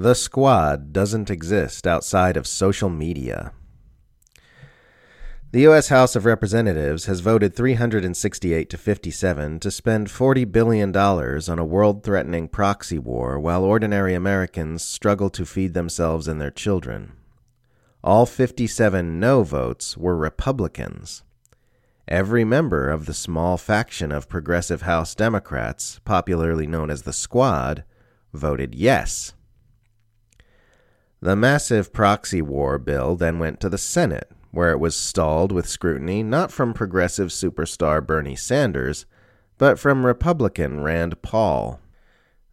The squad doesn't exist outside of social media. The U.S. House of Representatives has voted 368 to 57 to spend $40 billion on a world threatening proxy war while ordinary Americans struggle to feed themselves and their children. All 57 no votes were Republicans. Every member of the small faction of progressive House Democrats, popularly known as the Squad, voted yes. The massive proxy war bill then went to the Senate where it was stalled with scrutiny not from progressive superstar Bernie Sanders, but from Republican Rand Paul.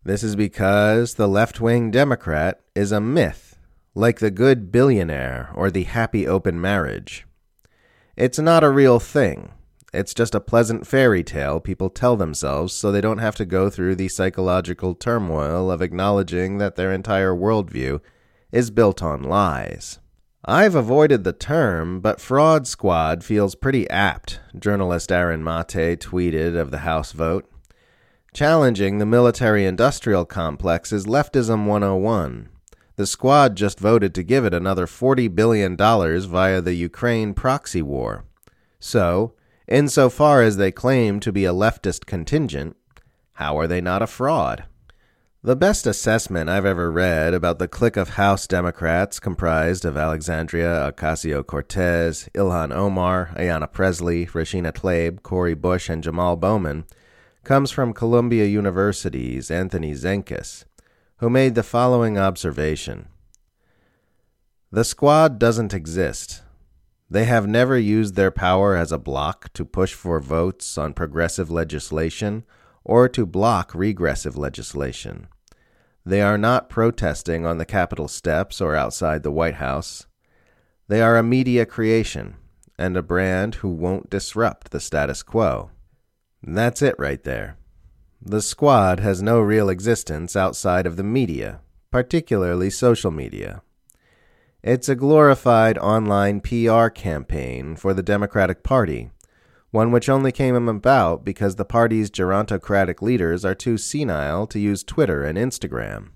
This is because the left wing Democrat is a myth, like the good billionaire or the happy open marriage. It's not a real thing. It's just a pleasant fairy tale people tell themselves so they don't have to go through the psychological turmoil of acknowledging that their entire worldview is built on lies. I've avoided the term, but fraud squad feels pretty apt, journalist Aaron Mate tweeted of the House vote. Challenging the military industrial complex is leftism 101. The squad just voted to give it another $40 billion via the Ukraine proxy war. So, insofar as they claim to be a leftist contingent, how are they not a fraud? The best assessment I've ever read about the clique of House Democrats comprised of Alexandria Ocasio Cortez, Ilhan Omar, Ayanna Pressley, Rashida Tlaib, Cori Bush, and Jamal Bowman comes from Columbia University's Anthony Zenkus, who made the following observation The squad doesn't exist. They have never used their power as a bloc to push for votes on progressive legislation or to block regressive legislation. They are not protesting on the Capitol steps or outside the White House. They are a media creation and a brand who won't disrupt the status quo. That's it right there. The squad has no real existence outside of the media, particularly social media. It's a glorified online PR campaign for the Democratic Party one which only came about because the party's gerontocratic leaders are too senile to use Twitter and Instagram.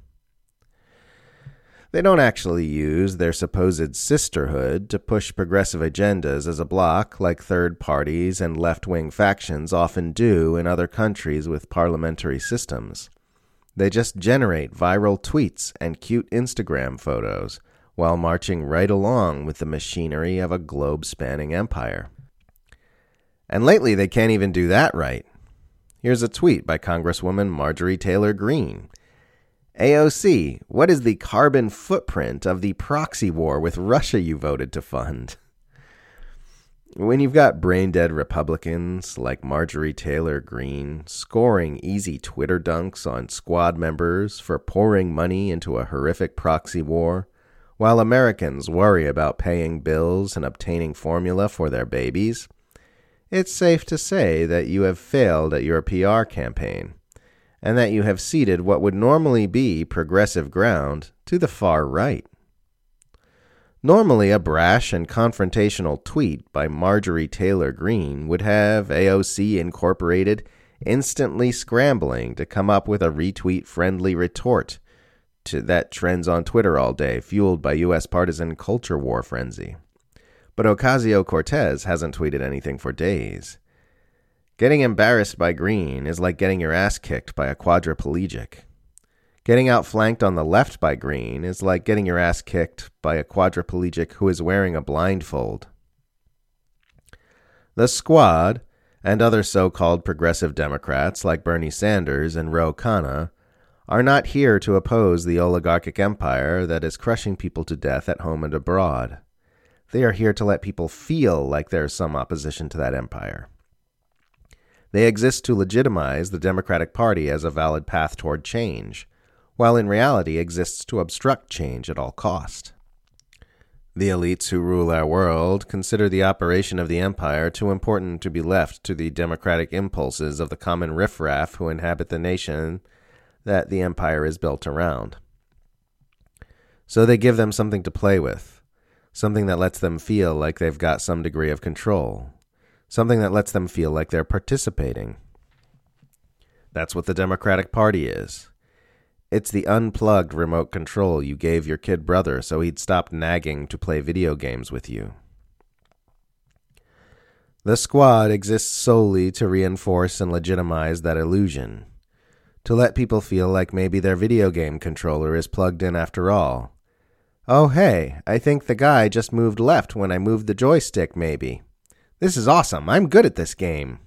They don't actually use their supposed sisterhood to push progressive agendas as a bloc like third parties and left wing factions often do in other countries with parliamentary systems. They just generate viral tweets and cute Instagram photos while marching right along with the machinery of a globe spanning empire. And lately, they can't even do that right. Here's a tweet by Congresswoman Marjorie Taylor Greene. AOC, what is the carbon footprint of the proxy war with Russia you voted to fund? When you've got brain dead Republicans like Marjorie Taylor Greene scoring easy Twitter dunks on squad members for pouring money into a horrific proxy war, while Americans worry about paying bills and obtaining formula for their babies, it's safe to say that you have failed at your PR campaign, and that you have ceded what would normally be progressive ground to the far right. Normally, a brash and confrontational tweet by Marjorie Taylor Greene would have AOC Incorporated instantly scrambling to come up with a retweet friendly retort to that trends on Twitter all day, fueled by U.S. partisan culture war frenzy but Ocasio Cortez hasn't tweeted anything for days. Getting embarrassed by Greene is like getting your ass kicked by a quadriplegic. Getting outflanked on the left by Greene is like getting your ass kicked by a quadriplegic who is wearing a blindfold. The Squad and other so called progressive Democrats like Bernie Sanders and Ro Khanna are not here to oppose the oligarchic empire that is crushing people to death at home and abroad. They are here to let people feel like there is some opposition to that empire. They exist to legitimize the Democratic Party as a valid path toward change, while in reality exists to obstruct change at all cost. The elites who rule our world consider the operation of the empire too important to be left to the democratic impulses of the common riffraff who inhabit the nation that the empire is built around. So they give them something to play with, something that lets them feel like they've got some degree of control, something that lets them feel like they're participating. That's what the Democratic Party is. It's the unplugged remote control you gave your kid brother so he'd stop nagging to play video games with you. The squad exists solely to reinforce and legitimize that illusion. To let people feel like maybe their video game controller is plugged in after all. Oh, hey, I think the guy just moved left when I moved the joystick, maybe. This is awesome. I'm good at this game.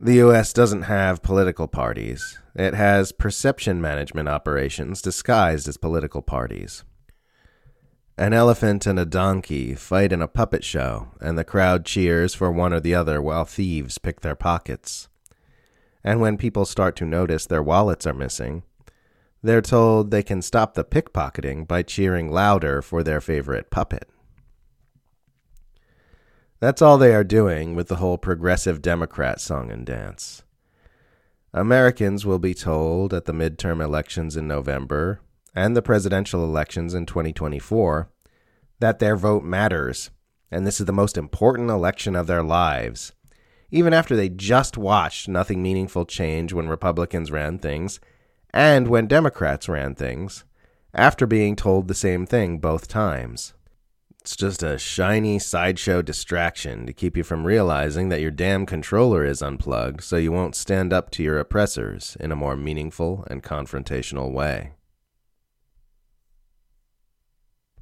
The US doesn't have political parties. It has perception management operations disguised as political parties. An elephant and a donkey fight in a puppet show, and the crowd cheers for one or the other while thieves pick their pockets. And when people start to notice their wallets are missing, they're told they can stop the pickpocketing by cheering louder for their favorite puppet. That's all they are doing with the whole progressive Democrat song and dance. Americans will be told at the midterm elections in November and the presidential elections in 2024 that their vote matters, and this is the most important election of their lives. Even after they just watched nothing meaningful change when Republicans ran things and when Democrats ran things, after being told the same thing both times. It's just a shiny sideshow distraction to keep you from realizing that your damn controller is unplugged so you won't stand up to your oppressors in a more meaningful and confrontational way.